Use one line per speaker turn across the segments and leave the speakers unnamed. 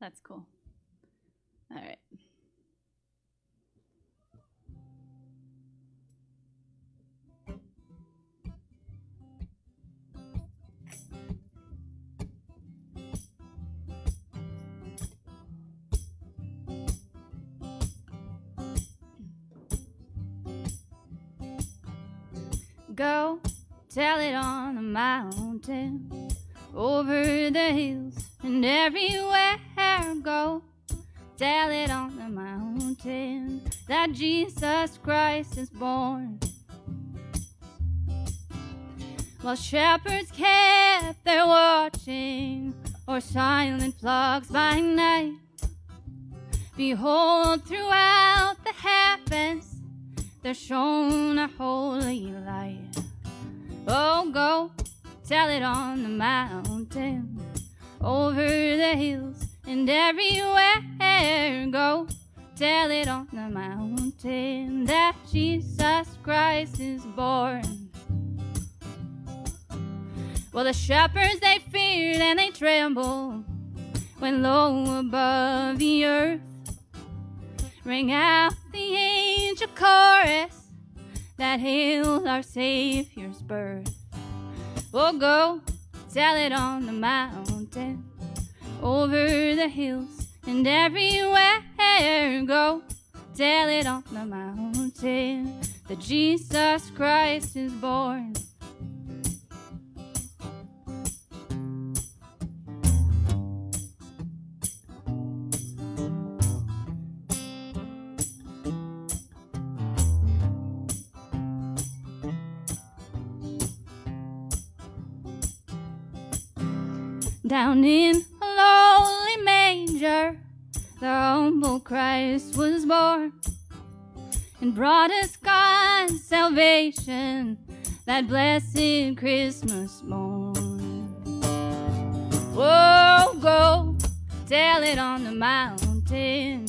That's cool. All right. Go tell it on the mountain, over the hills and everywhere. Go tell it on the mountain that Jesus Christ is born. While shepherds kept their watching, or silent flocks by night, behold, throughout the heavens there shone a holy light. Oh, go tell it on the mountain, over the hills and everywhere. Go tell it on the mountain that Jesus Christ is born. Well, the shepherds they feared and they trembled when low above the earth rang out the angel chorus that hailed our Savior's birth. We'll go tell it on the mountain, over the hills, and everywhere. Go tell it on the mountain that Jesus Christ is born. Down in manger, the humble Christ was born and brought us God's salvation that blessed Christmas morn. Whoa, go tell it on the mountain,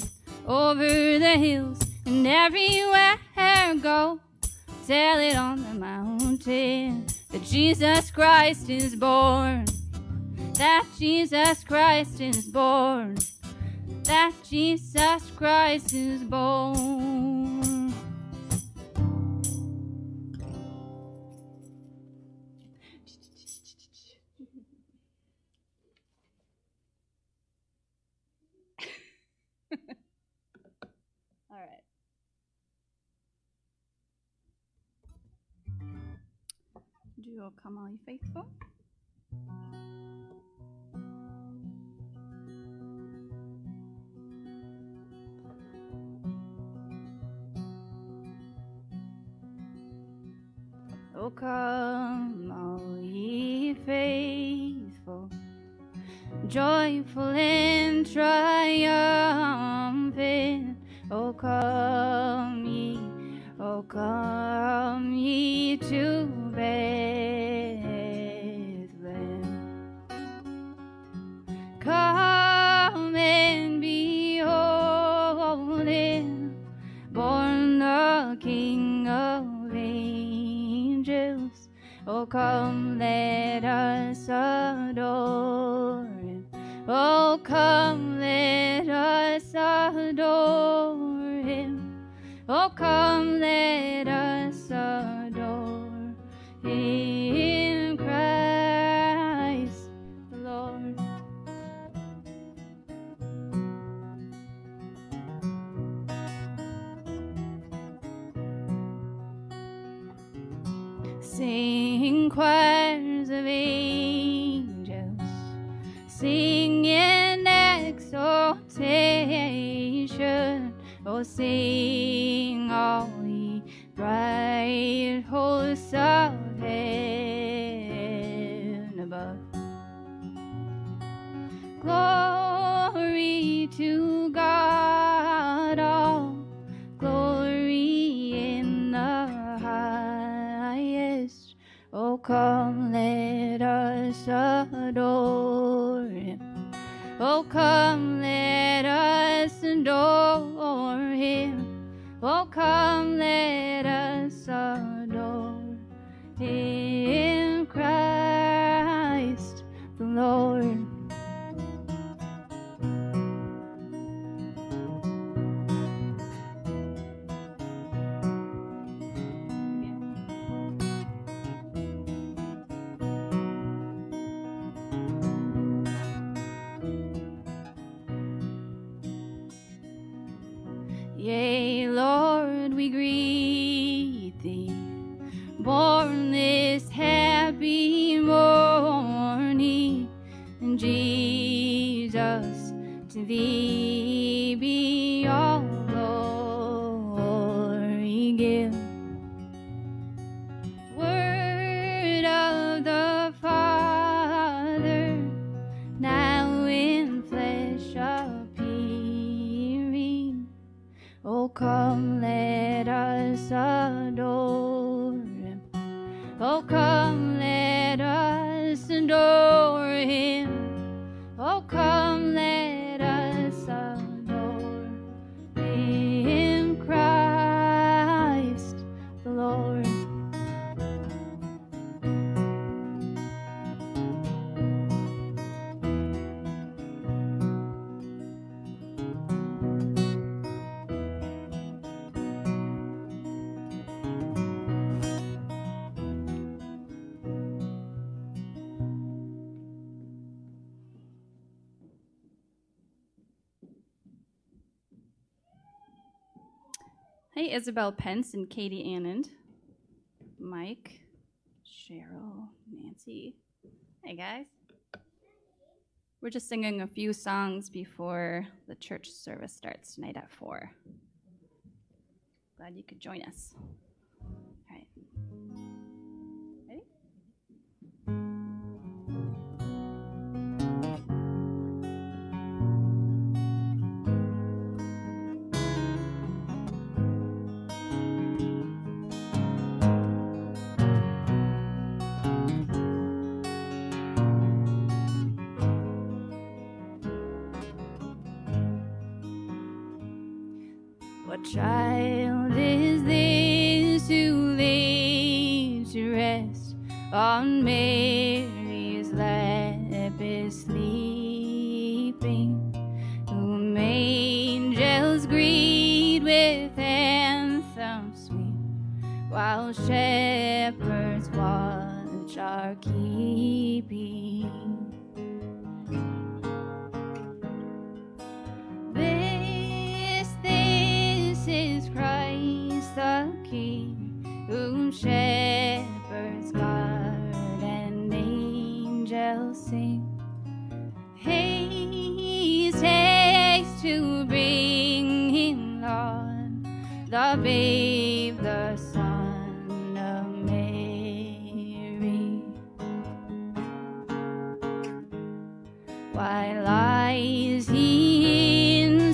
over the hills, and everywhere. Go tell it on the mountain that Jesus Christ is born that Jesus Christ is born. That Jesus Christ is born. All right. Do you come all you faithful? Come, let us adore him. Oh, come, let us adore him. Oh, come, let us adore him, Christ the Lord. Hey, Isabel Pence and Katie Annand. Mike, Cheryl, Nancy. Hey, guys. We're just singing a few songs before the church service starts tonight at 4. Glad you could join us.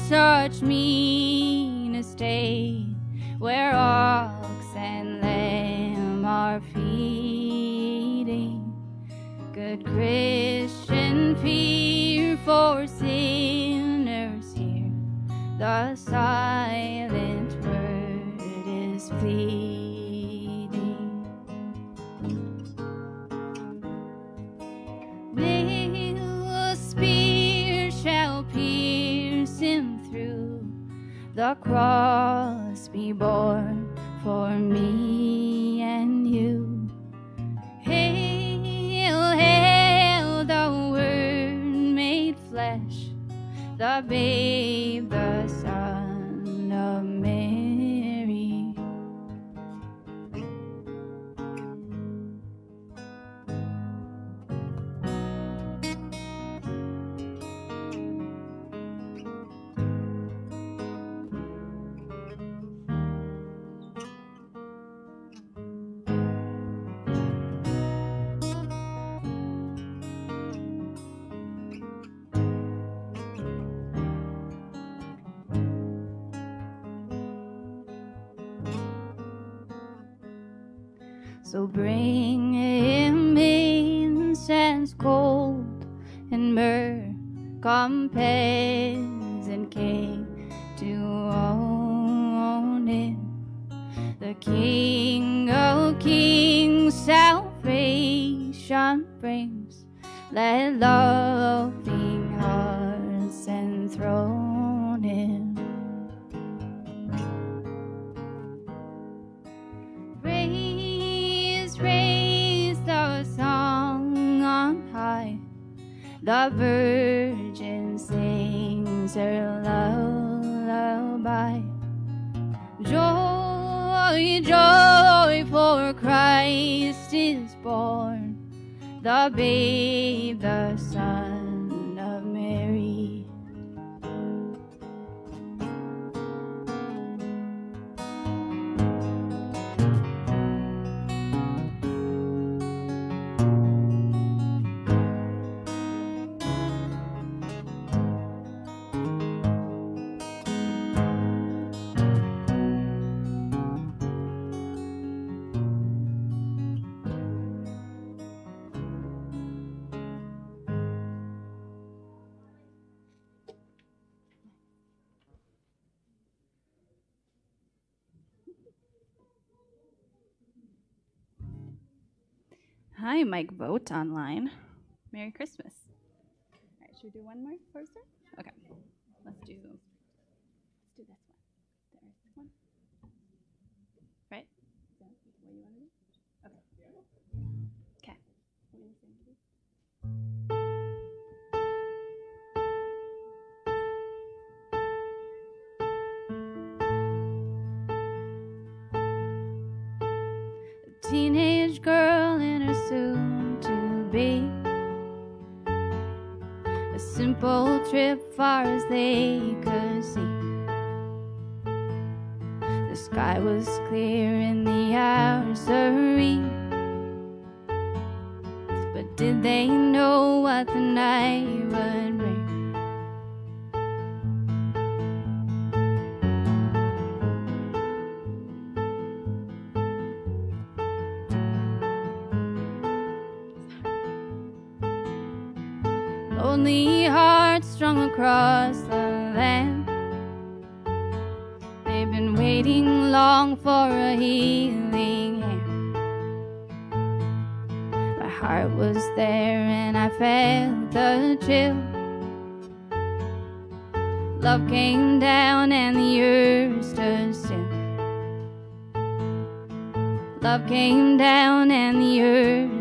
Such mean estate, where ox and lamb are feeding? Good Christian, fear for sinners here. The silent word is pleading. The cross be borne for me and you. Hail, hail, the Word made flesh, the babe, the bring him incense cold and myrrh, compens and cake to own him. The King of Kings salvation brings. Let loving hearts enthrone The virgin sings her lullaby. Joy, joy, for Christ is born, the babe, the son. Hi, Mike Vote online. Merry Christmas. All right, should we do one more poster? Okay. Let's do teenage girl and her soon to be. A simple trip far as they could see. The sky was clear and the hours serene. But did they know what the night would bring? Lonely hearts strung across the land. They've been waiting long for a healing hand. My heart was there and I felt the chill. Love came down and the earth stood still. Love came down and the earth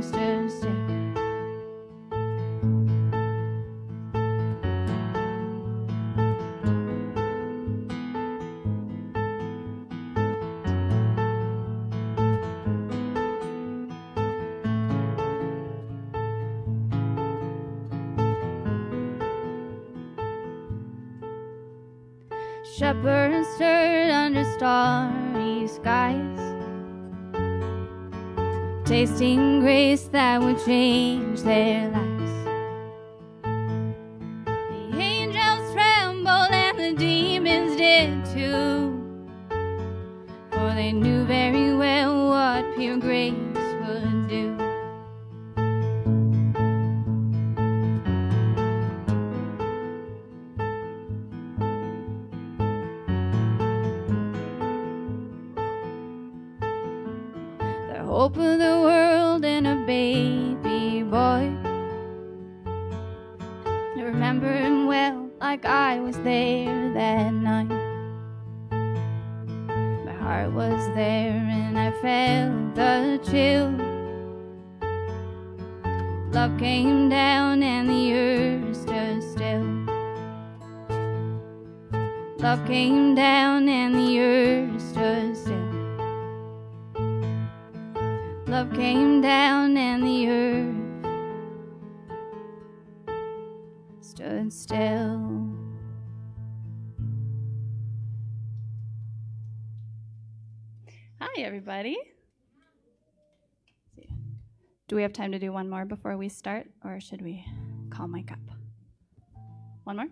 change their I was there that night. My heart was there and I felt the chill. Love came down and the earth stood still. Love came down and the earth stood still. Love came down and the earth stood still. Hi, everybody. Do we have time to do one more before we start, or should we call Mike up? One more?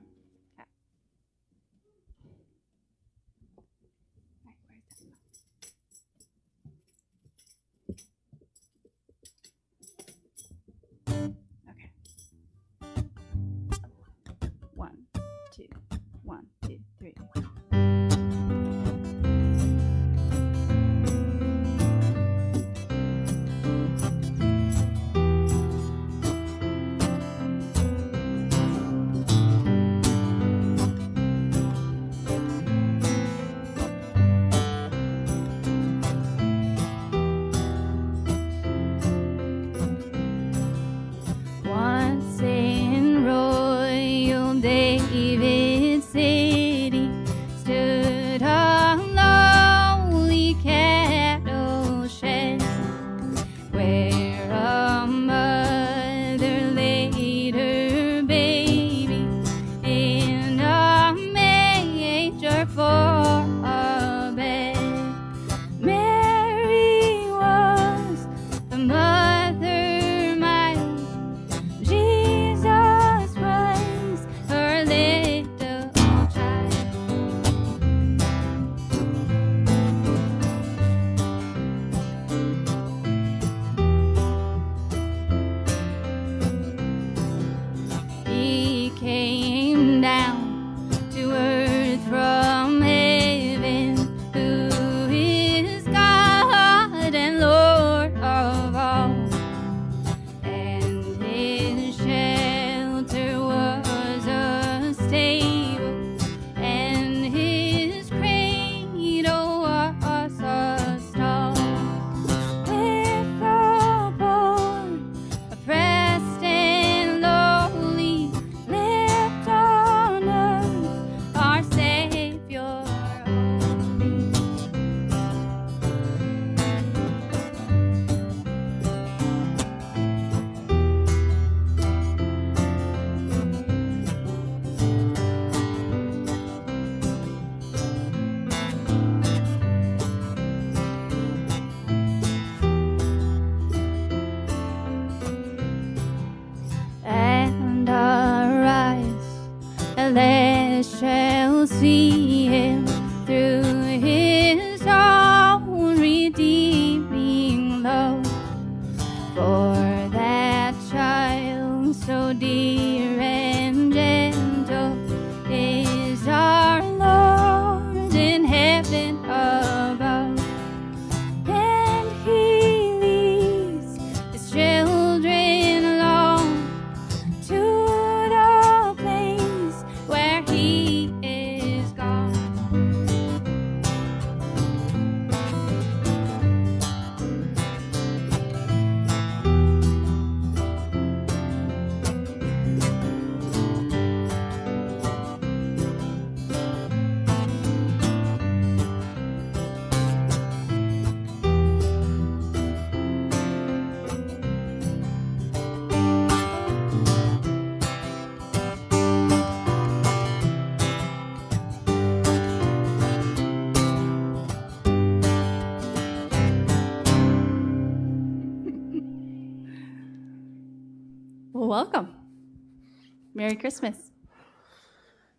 Merry Christmas.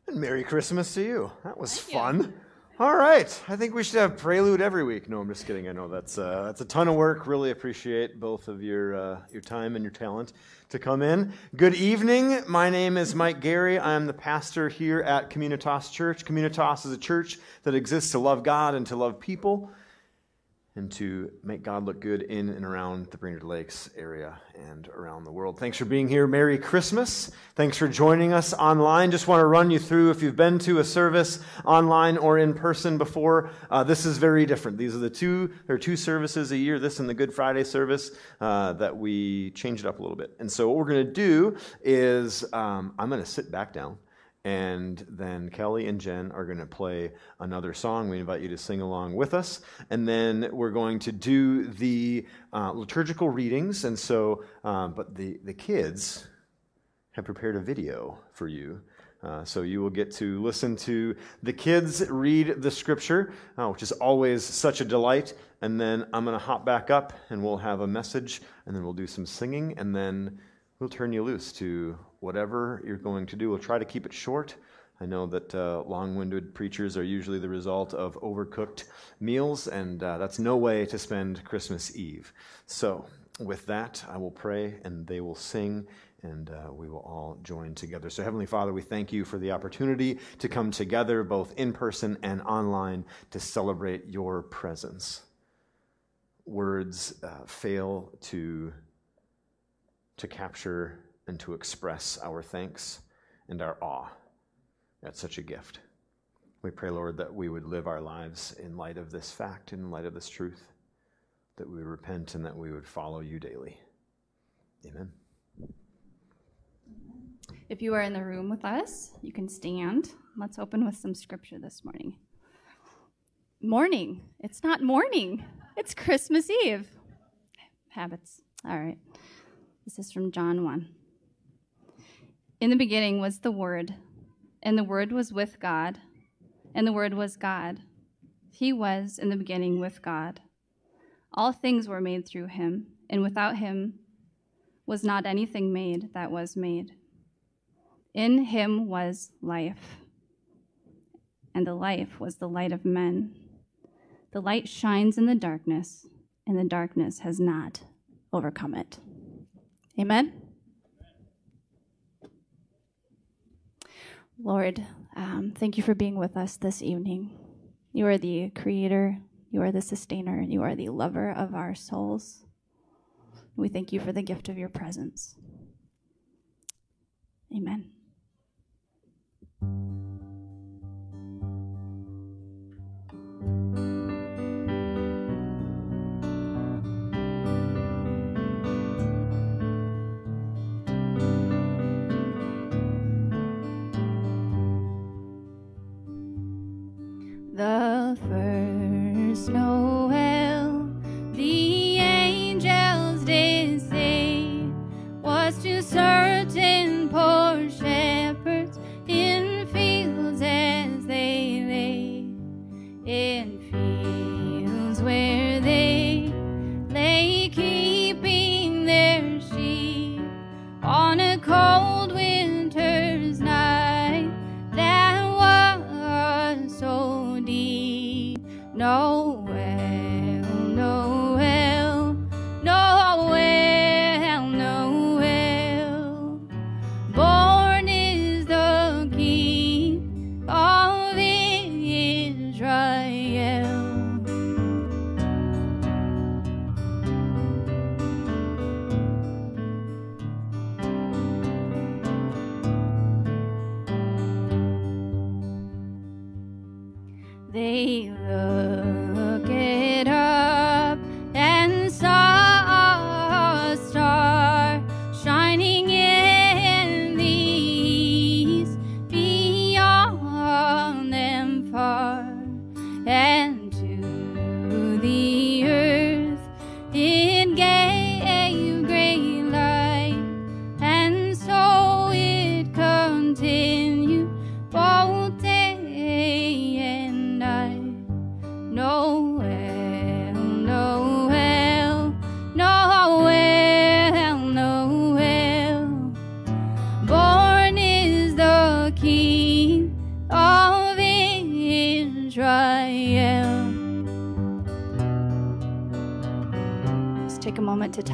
And Merry Christmas to you. That was
Thank you.
fun. All right. I think we should have prelude every week. No, I'm just kidding. I know that's uh, that's a ton of work. Really appreciate both of your uh, your time and your talent to come in. Good evening. My name is Mike Gary. I'm the pastor here at Communitas Church. Communitas is a church that exists to love God and to love people and to make God look good in and around the Brainerd Lakes area and around the world. Thanks for being here. Merry Christmas. Thanks for joining us online. Just want to run you through if you've been to a service online or in person before, uh, this is very different. These are the two, there are two services a year, this and the Good Friday service, uh, that we change it up a little bit. And so what we're going to do is um, I'm going to sit back down. And then Kelly and Jen are going to play another song. We invite you to sing along with us. And then we're going to do the uh, liturgical readings. And so, um, but the, the kids have prepared a video for you. Uh, so you will get to listen to the kids read the scripture, uh, which is always such a delight. And then I'm going to hop back up and we'll have a message and then we'll do some singing and then we'll turn you loose to whatever you're going to do. We'll try to keep it short. I know that uh, long winded preachers are usually the result of overcooked meals, and uh, that's no way to spend Christmas Eve. So, with that, I will pray and they will sing, and uh, we will all join together. So, Heavenly Father, we thank you for the opportunity to come together, both in person and online, to celebrate your presence. Words uh, fail to, to capture and to express our thanks and our awe at such a gift. We pray, Lord, that we would live our lives in light of this fact, in light of this truth, that we repent and that we would follow you daily. Amen.
If you are in the room with us, you can stand. Let's open with some scripture this morning. Morning. It's not morning, it's Christmas Eve. Habits. All right. This is from John 1. In the beginning was the Word, and the Word was with God, and the Word was God. He was in the beginning with God. All things were made through him, and without him was not anything made that was made. In him was life, and the life was the light of men. The light shines in the darkness, and the darkness has not overcome it. Amen. Lord, um, thank you for being with us this evening. You are the creator, you are the sustainer, and you are the lover of our souls. We thank you for the gift of your presence. Amen. First Noel,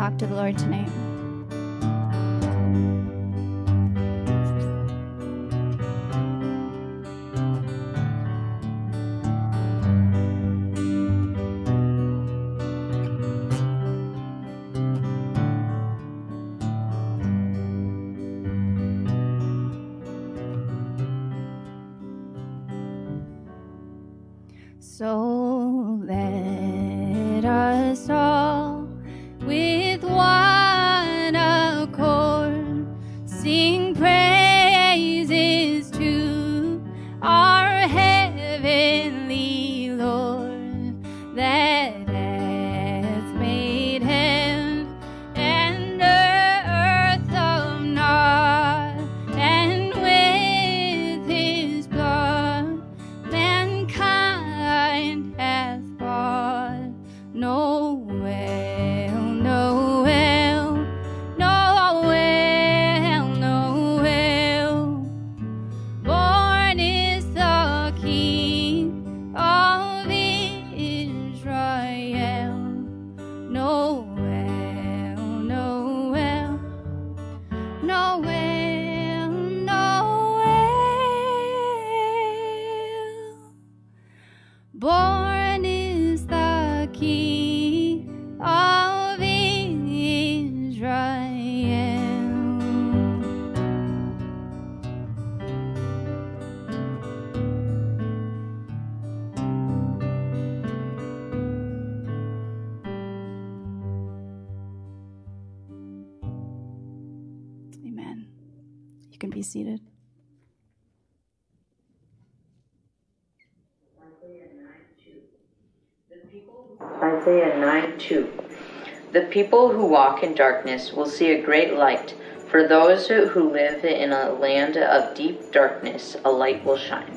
talk to the Lord tonight. The
people who walk in darkness will see a great light. For those who live in a land of deep darkness, a light will shine.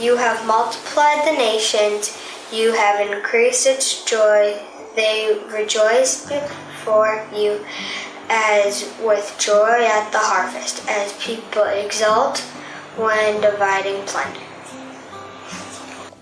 You have multiplied the nations, you have increased its joy. They rejoice before you as with joy at the harvest, as people exult when dividing plunder.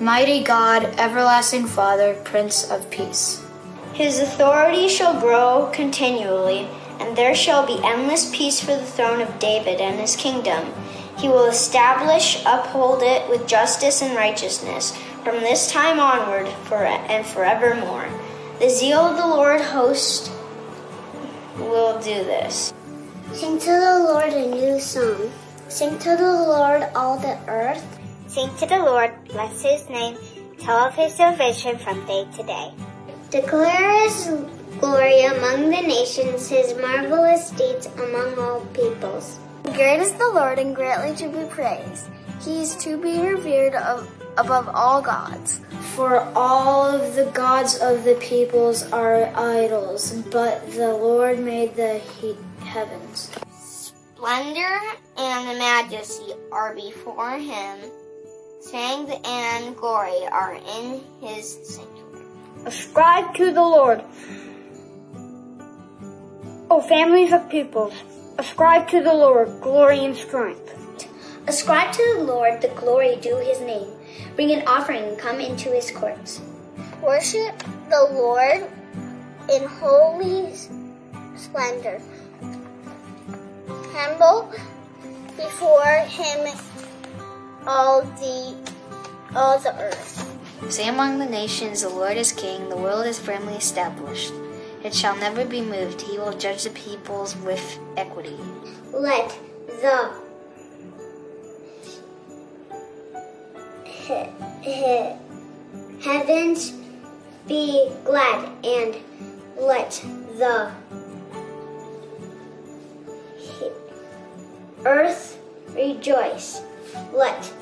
Mighty God, Everlasting Father, Prince of Peace.
His authority shall grow continually, and there shall be endless peace for the throne of David and his kingdom. He will establish, uphold it with justice and righteousness from this time onward for and forevermore. The zeal of the Lord host will do this.
Sing to the Lord a new song. Sing to the Lord all the earth.
Sing to the Lord, bless his name, tell of his salvation from day to day.
Declare his glory among the nations, his marvelous deeds among all peoples.
Great is the Lord and greatly to be praised. He is to be revered of, above all gods.
For all of the gods of the peoples are idols, but the Lord made the he- heavens.
Splendor and majesty are before him. Strength and glory are in his sanctuary.
Ascribe to the Lord, O families of peoples. Ascribe to the Lord glory and strength.
Ascribe to the Lord the glory due his name. Bring an offering and come into his courts.
Worship the Lord in holy splendor. Tremble before him all the all the earth.
Say among the nations, the Lord is king, the world is firmly established. It shall never be moved. He will judge the peoples with equity.
Let the he- he- heavens be glad and let the he- earth rejoice. Let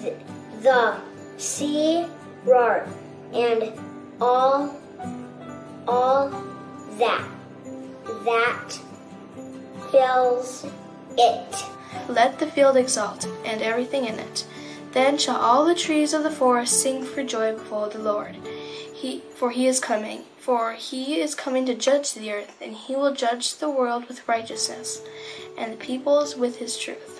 th- the sea roar and all all that that fills it.
Let the field exult, and everything in it. Then shall all the trees of the forest sing for joy before the Lord. He, for he is coming, for he is coming to judge the earth, and he will judge the world with righteousness, and the peoples with his truth.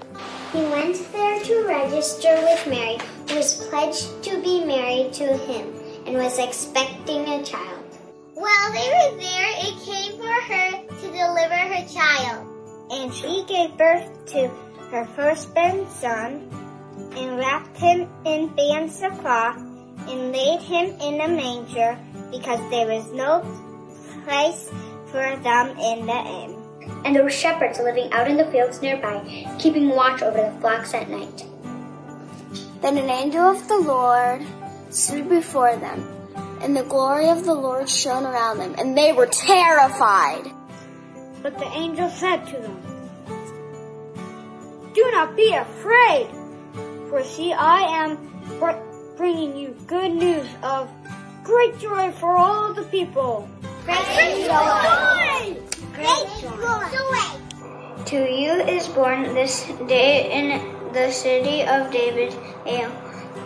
He went there to register with Mary, who was pledged to be married to him and was expecting a child.
While they were there, it came for her to deliver her child.
And she gave birth to her firstborn son, and wrapped him in bands of cloth, and laid him in a manger, because there was no place for them in the inn.
And there were shepherds living out in the fields nearby, keeping watch over the flocks at night.
Then an angel of the Lord stood before them, and the glory of the Lord shone around them, and they were terrified.
But the angel said to them, Do not be afraid, for see, I am bringing you good news of great joy for all the people.
Great joy!
To you is born this day in the city of David a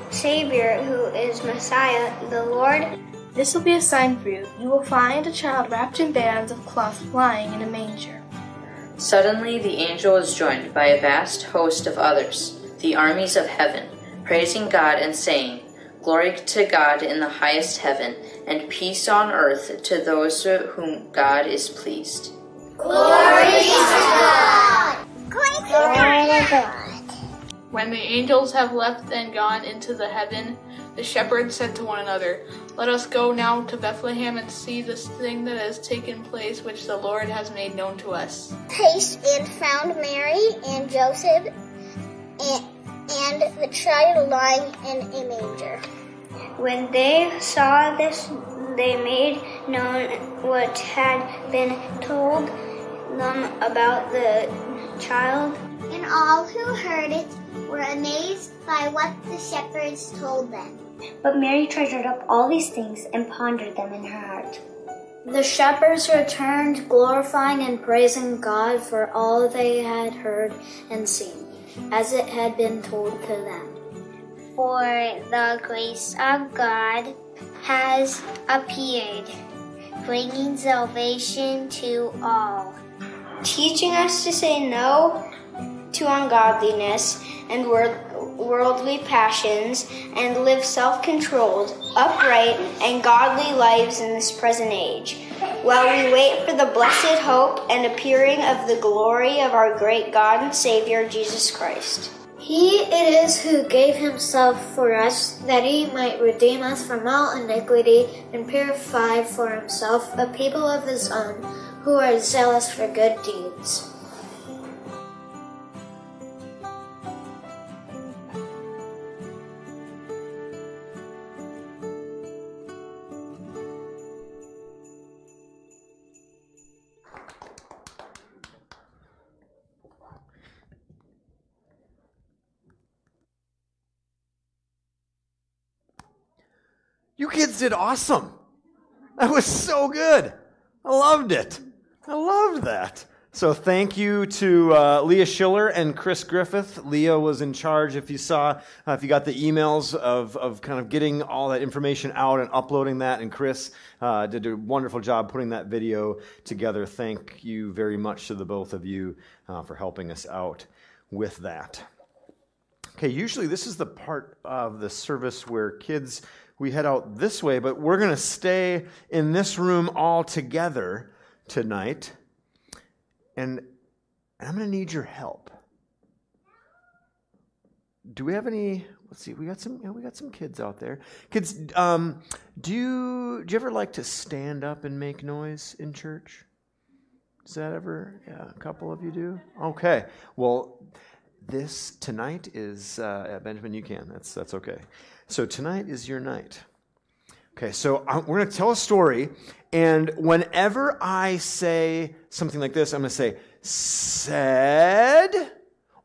Savior who is Messiah, the Lord.
This will be a sign for you. You will find a child wrapped in bands of cloth lying in a manger.
Suddenly the angel was joined by a vast host of others, the armies of heaven, praising God and saying, Glory to God in the highest heaven, and peace on earth to those whom God is pleased.
Glory to God! Glory to God!
When the angels have left and gone into the heaven, the shepherds said to one another, Let us go now to Bethlehem and see this thing that has taken place which the Lord has made known to us.
Haste and found Mary and Joseph and, and the child lying in a manger.
When they saw this, they made known what had been told them about the child.
And all who heard it were amazed by what the shepherds told them.
But Mary treasured up all these things and pondered them in her heart.
The shepherds returned, glorifying and praising God for all they had heard and seen, as it had been told to them.
For the grace of God has appeared, bringing salvation to all.
Teaching us to say no to ungodliness and worldly passions and live self controlled, upright, and godly lives in this present age, while we wait for the blessed hope and appearing of the glory of our great God and Savior, Jesus Christ.
He it is who gave himself for us, that he might redeem us from all iniquity and purify for himself a people of his own, who are zealous for good deeds.
You kids did awesome. That was so good. I loved it. I love that. So thank you to uh, Leah Schiller and Chris Griffith. Leah was in charge. If you saw, uh, if you got the emails of, of kind of getting all that information out and uploading that, and Chris uh, did a wonderful job putting that video together. Thank you very much to the both of you uh, for helping us out with that. Okay, usually this is the part of the service where kids we head out this way, but we're going to stay in this room all together tonight. And I'm going to need your help. Do we have any? Let's see. We got some. You know, we got some kids out there. Kids, um, do you do you ever like to stand up and make noise in church? Does that ever? Yeah, a couple of you do. Okay. Well, this tonight is uh, Benjamin. You can. That's that's okay. So tonight is your night. Okay, so uh, we're going to tell a story, and whenever I say something like this, I'm going to say, said,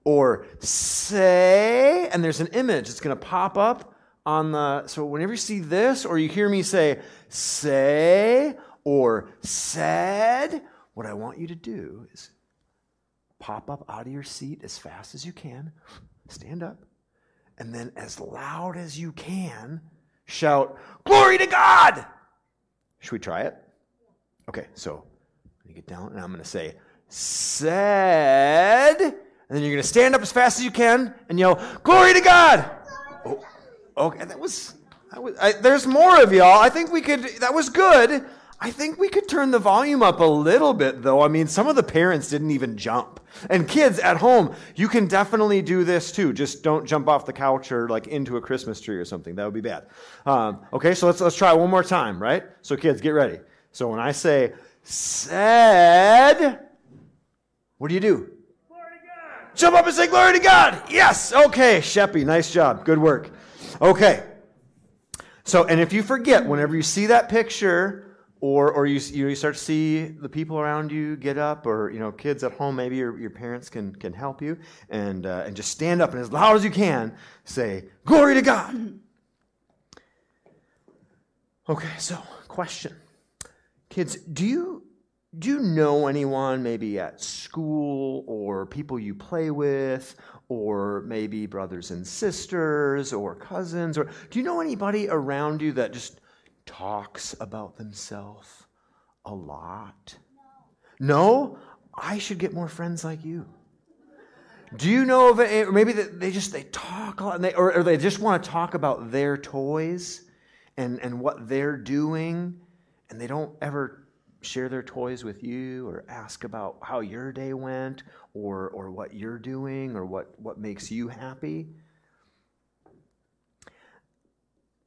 or say, and there's an image that's going to pop up on the. So whenever you see this, or you hear me say, say, or said, what I want you to do is pop up out of your seat as fast as you can, stand up, and then as loud as you can, shout, Glory to God! Should we try it? Okay, so you get down, and I'm going to say, said, and then you're going to stand up as fast as you can and yell, Glory to God! Oh, okay, that was, that was I, there's more of y'all. I think we could, that was good. I think we could turn the volume up a little bit, though. I mean, some of the parents didn't even jump. And kids at home, you can definitely do this too. Just don't jump off the couch or like into a Christmas tree or something. That would be bad. Um, okay, so let's let's try one more time, right? So kids, get ready. So when I say said, what do you do? Glory to God. Jump up and say glory to God. Yes. Okay, Sheppy, nice job. Good work. Okay. So, and if you forget, whenever you see that picture or, or you, you start to see the people around you get up, or you know, kids at home, maybe your, your parents can, can help you, and, uh, and just stand up and as loud as you can say, Glory to God! Okay, so question. Kids, do you, do you know anyone maybe at school or people you play with or maybe brothers and sisters or cousins or do you know anybody around you that just talks about themselves a lot? No? I should get more friends like you. Do you know of it? Eh, or maybe they just they talk a lot, they, or, or they just want to talk about their toys and, and what they're doing, and they don't ever share their toys with you or ask about how your day went or, or what you're doing or what, what makes you happy.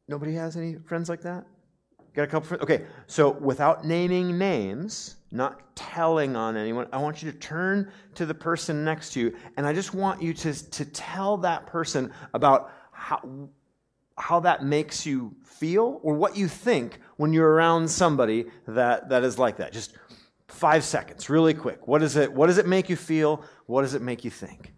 Nobody has any friends like that? Got a couple? Okay, so without naming names, not telling on anyone, I want you to turn to the person next to you, and I just want you to, to tell that person about how, how that makes you feel or what you think when you're around somebody that, that is like that. Just five seconds, really quick. What, is it, what does it make you feel? What does it make you think?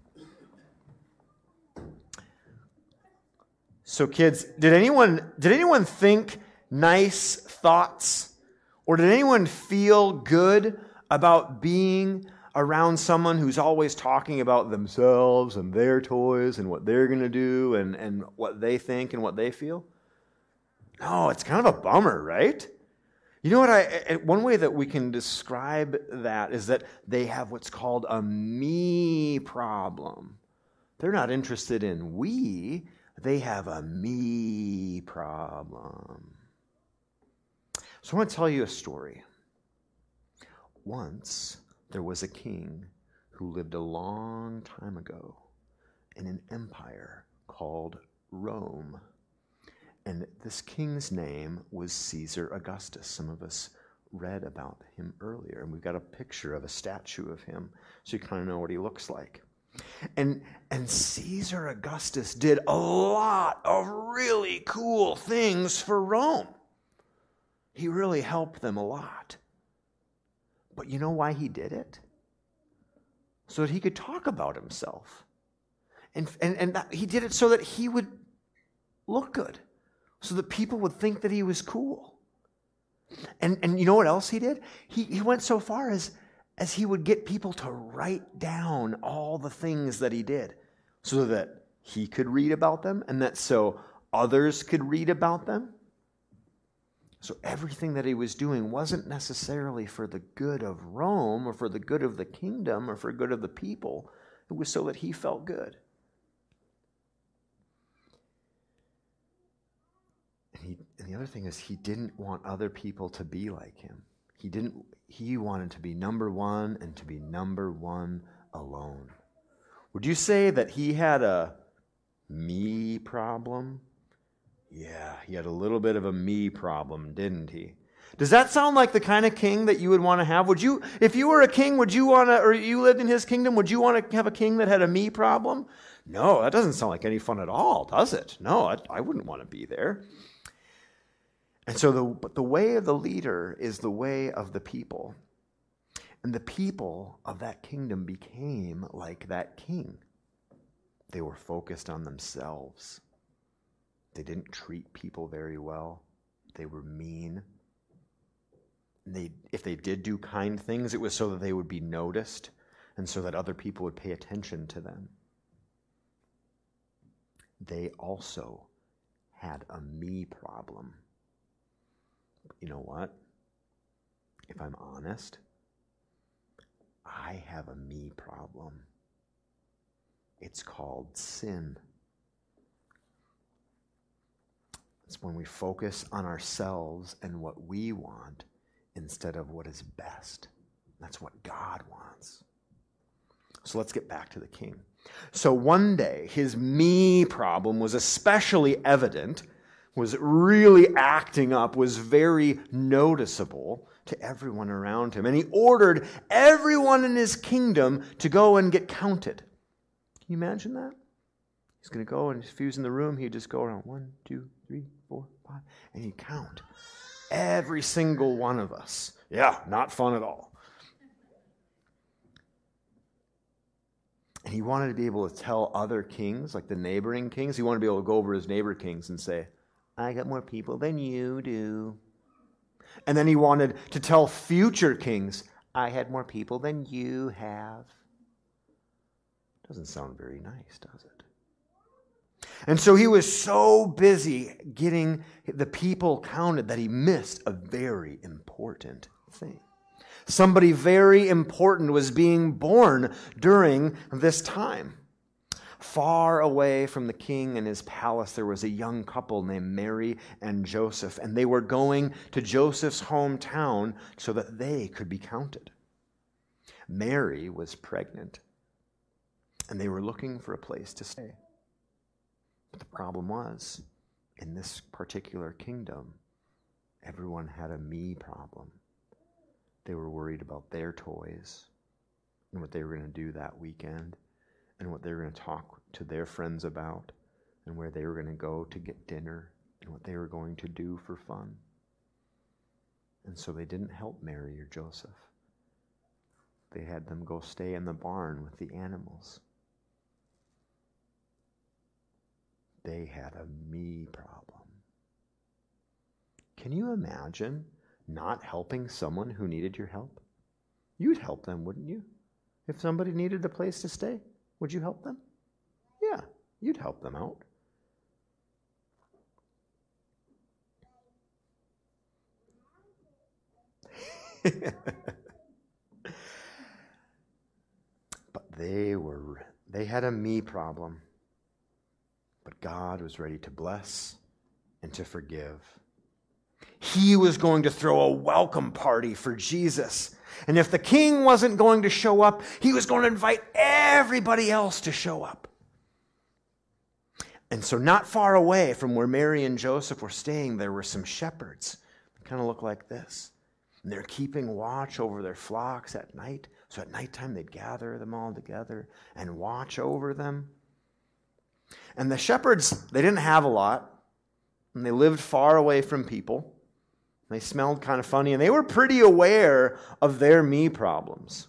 So, kids, did anyone, did anyone think nice thoughts? Or did anyone feel good about being around someone who's always talking about themselves and their toys and what they're going to do and, and what they think and what they feel? No, it's kind of a bummer, right? You know what? I, one way that we can describe that is that they have what's called a me problem. They're not interested in we, they have a me problem. So I want to tell you a story. Once there was a king who lived a long time ago in an empire called Rome. And this king's name was Caesar Augustus. Some of us read about him earlier, and we've got a picture of a statue of him so you kind of know what he looks like. And, and Caesar Augustus did a lot of really cool things for Rome. He really helped them a lot. But you know why he did it? So that he could talk about himself. And, and, and that, he did it so that he would look good, so that people would think that he was cool. And, and you know what else he did? He, he went so far as, as he would get people to write down all the things that he did so that he could read about them and that so others could read about them. So everything that he was doing wasn't necessarily for the good of Rome or for the good of the kingdom or for good of the people. It was so that he felt good. And, he, and the other thing is he didn't want other people to be like him. He didn't he wanted to be number 1 and to be number 1 alone. Would you say that he had a me problem? Yeah, he had a little bit of a me problem, didn't he? Does that sound like the kind of king that you would want to have? Would you, if you were a king, would you want to, or you lived in his kingdom, would you want to have a king that had a me problem? No, that doesn't sound like any fun at all, does it? No, I, I wouldn't want to be there. And so the, but the way of the leader is the way of the people. And the people of that kingdom became like that king. They were focused on themselves. They didn't treat people very well. They were mean. They, if they did do kind things, it was so that they would be noticed and so that other people would pay attention to them. They also had a me problem. You know what? If I'm honest, I have a me problem. It's called sin. It's when we focus on ourselves and what we want instead of what is best. That's what God wants. So let's get back to the king. So one day, his me problem was especially evident, was really acting up, was very noticeable to everyone around him. And he ordered everyone in his kingdom to go and get counted. Can you imagine that? He's going to go and if he was in the room, he'd just go around one, two, three, five, and he'd count every single one of us. Yeah, not fun at all. And he wanted to be able to tell other kings, like the neighboring kings, he wanted to be able to go over his neighbor kings and say, I got more people than you do. And then he wanted to tell future kings, I had more people than you have. Doesn't sound very nice, does it? And so he was so busy getting the people counted that he missed a very important thing. Somebody very important was being born during this time. Far away from the king and his palace, there was a young couple named Mary and Joseph, and they were going to Joseph's hometown so that they could be counted. Mary was pregnant, and they were looking for a place to stay. But the problem was, in this particular kingdom, everyone had a me problem. They were worried about their toys and what they were going to do that weekend and what they were going to talk to their friends about and where they were going to go to get dinner and what they were going to do for fun. And so they didn't help Mary or Joseph. They had them go stay in the barn with the animals. They had a me problem. Can you imagine not helping someone who needed your help? You'd help them, wouldn't you? If somebody needed a place to stay, would you help them? Yeah, you'd help them out. but they were they had a me problem. But God was ready to bless and to forgive. He was going to throw a welcome party for Jesus. And if the king wasn't going to show up, he was going to invite everybody else to show up. And so, not far away from where Mary and Joseph were staying, there were some shepherds. They kind of look like this. And they're keeping watch over their flocks at night. So, at nighttime, they'd gather them all together and watch over them. And the shepherds, they didn't have a lot, and they lived far away from people. They smelled kind of funny, and they were pretty aware of their me problems.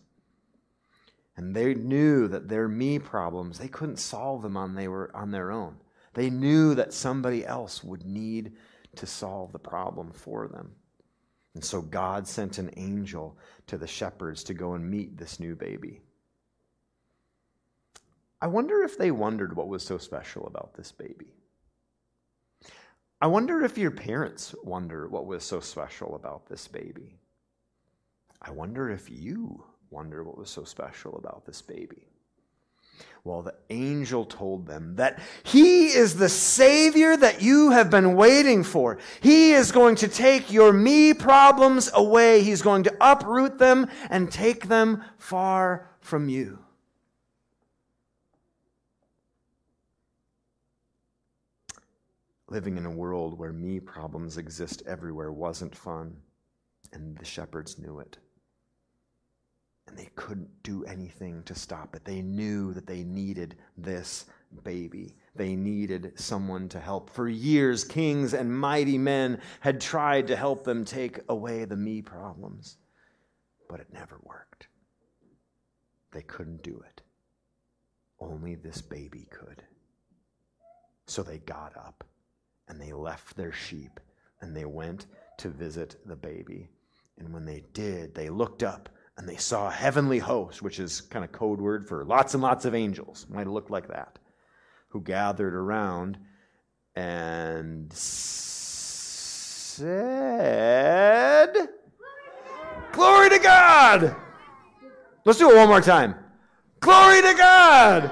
And they knew that their me problems, they couldn't solve them on, they were, on their own. They knew that somebody else would need to solve the problem for them. And so God sent an angel to the shepherds to go and meet this new baby. I wonder if they wondered what was so special about this baby. I wonder if your parents wonder what was so special about this baby. I wonder if you wonder what was so special about this baby. Well, the angel told them that he is the Savior that you have been waiting for. He is going to take your me problems away. He's going to uproot them and take them far from you. Living in a world where me problems exist everywhere wasn't fun, and the shepherds knew it. And they couldn't do anything to stop it. They knew that they needed this baby. They needed someone to help. For years, kings and mighty men had tried to help them take away the me problems, but it never worked. They couldn't do it. Only this baby could. So they got up and they left their sheep and they went to visit the baby. And when they did, they looked up and they saw a heavenly host, which is kind of code word for lots and lots of angels, might looked like that, who gathered around and said, Glory to God! Let's do it one more time. Glory to God!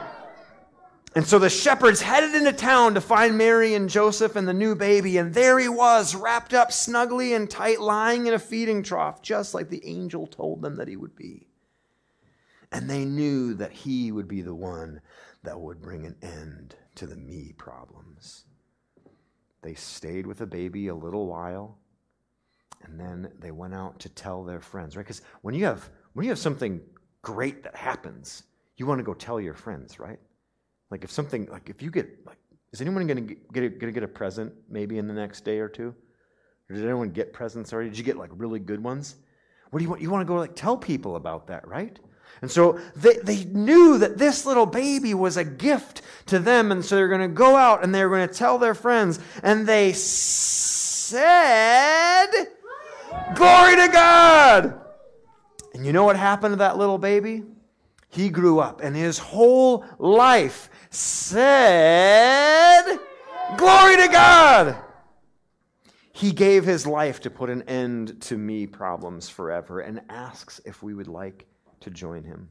And so the shepherds headed into town to find Mary and Joseph and the new baby, and there he was, wrapped up snugly and tight, lying in a feeding trough, just like the angel told them that he would be. And they knew that he would be the one that would bring an end to the me problems. They stayed with the baby a little while, and then they went out to tell their friends, right? Because when you have when you have something great that happens, you want to go tell your friends, right? Like if something, like if you get, like, is anyone going to get a, gonna get a present maybe in the next day or two? Or did anyone get presents already? Did you get like really good ones? What do you want? You want to go like tell people about that, right? And so they, they knew that this little baby was a gift to them. And so they're going to go out and they're going to tell their friends. And they said, Glory to God! And you know what happened to that little baby? He grew up and his whole life said, Glory to God! He gave his life to put an end to me problems forever and asks if we would like to join him.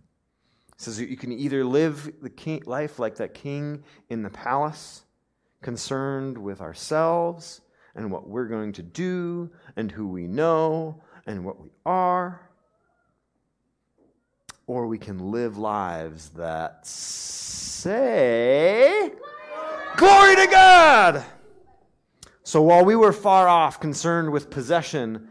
He says you can either live the king, life like that king in the palace, concerned with ourselves and what we're going to do and who we know and what we are, or we can live lives that say, Glory to God! So while we were far off, concerned with possession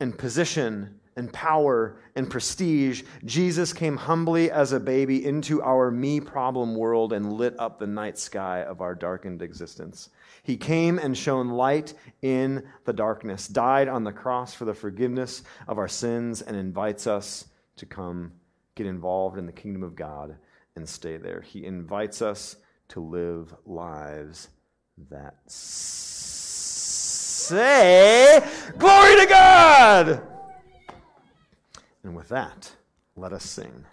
and position and power and prestige, Jesus came humbly as a baby into our me problem world and lit up the night sky of our darkened existence. He came and shone light in the darkness, died on the cross for the forgiveness of our sins, and invites us to come get involved in the kingdom of God and stay there. He invites us to live lives that say, Glory to God! And with that, let us sing.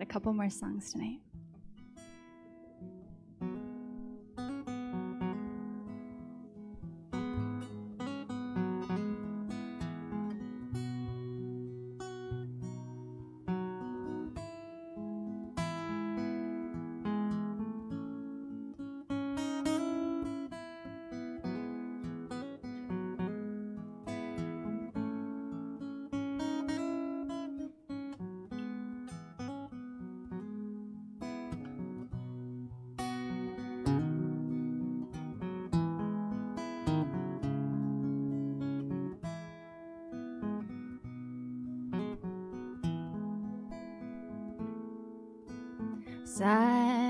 A couple more songs tonight. Silent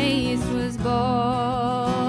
Christ was born.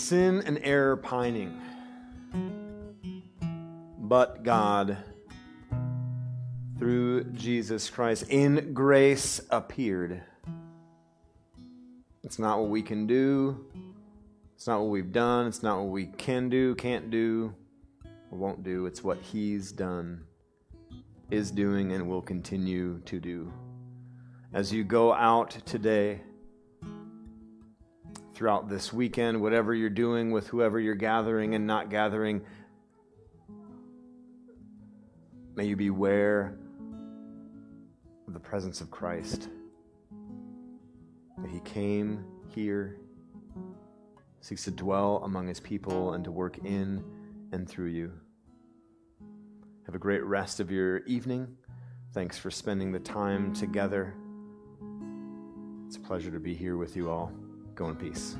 Sin and error pining. But God, through Jesus Christ, in grace appeared. It's not what we can do. It's not what we've done. It's not what we can do, can't do, or won't do. It's what He's done, is doing, and will continue to do. As you go out today, throughout this weekend, whatever you're doing with whoever you're gathering and not gathering, may you beware of the presence of Christ. That He came here, seeks to dwell among His people and to work in and through you. Have a great rest of your evening. Thanks for spending the time together. It's a pleasure to be here with you all. Go in peace.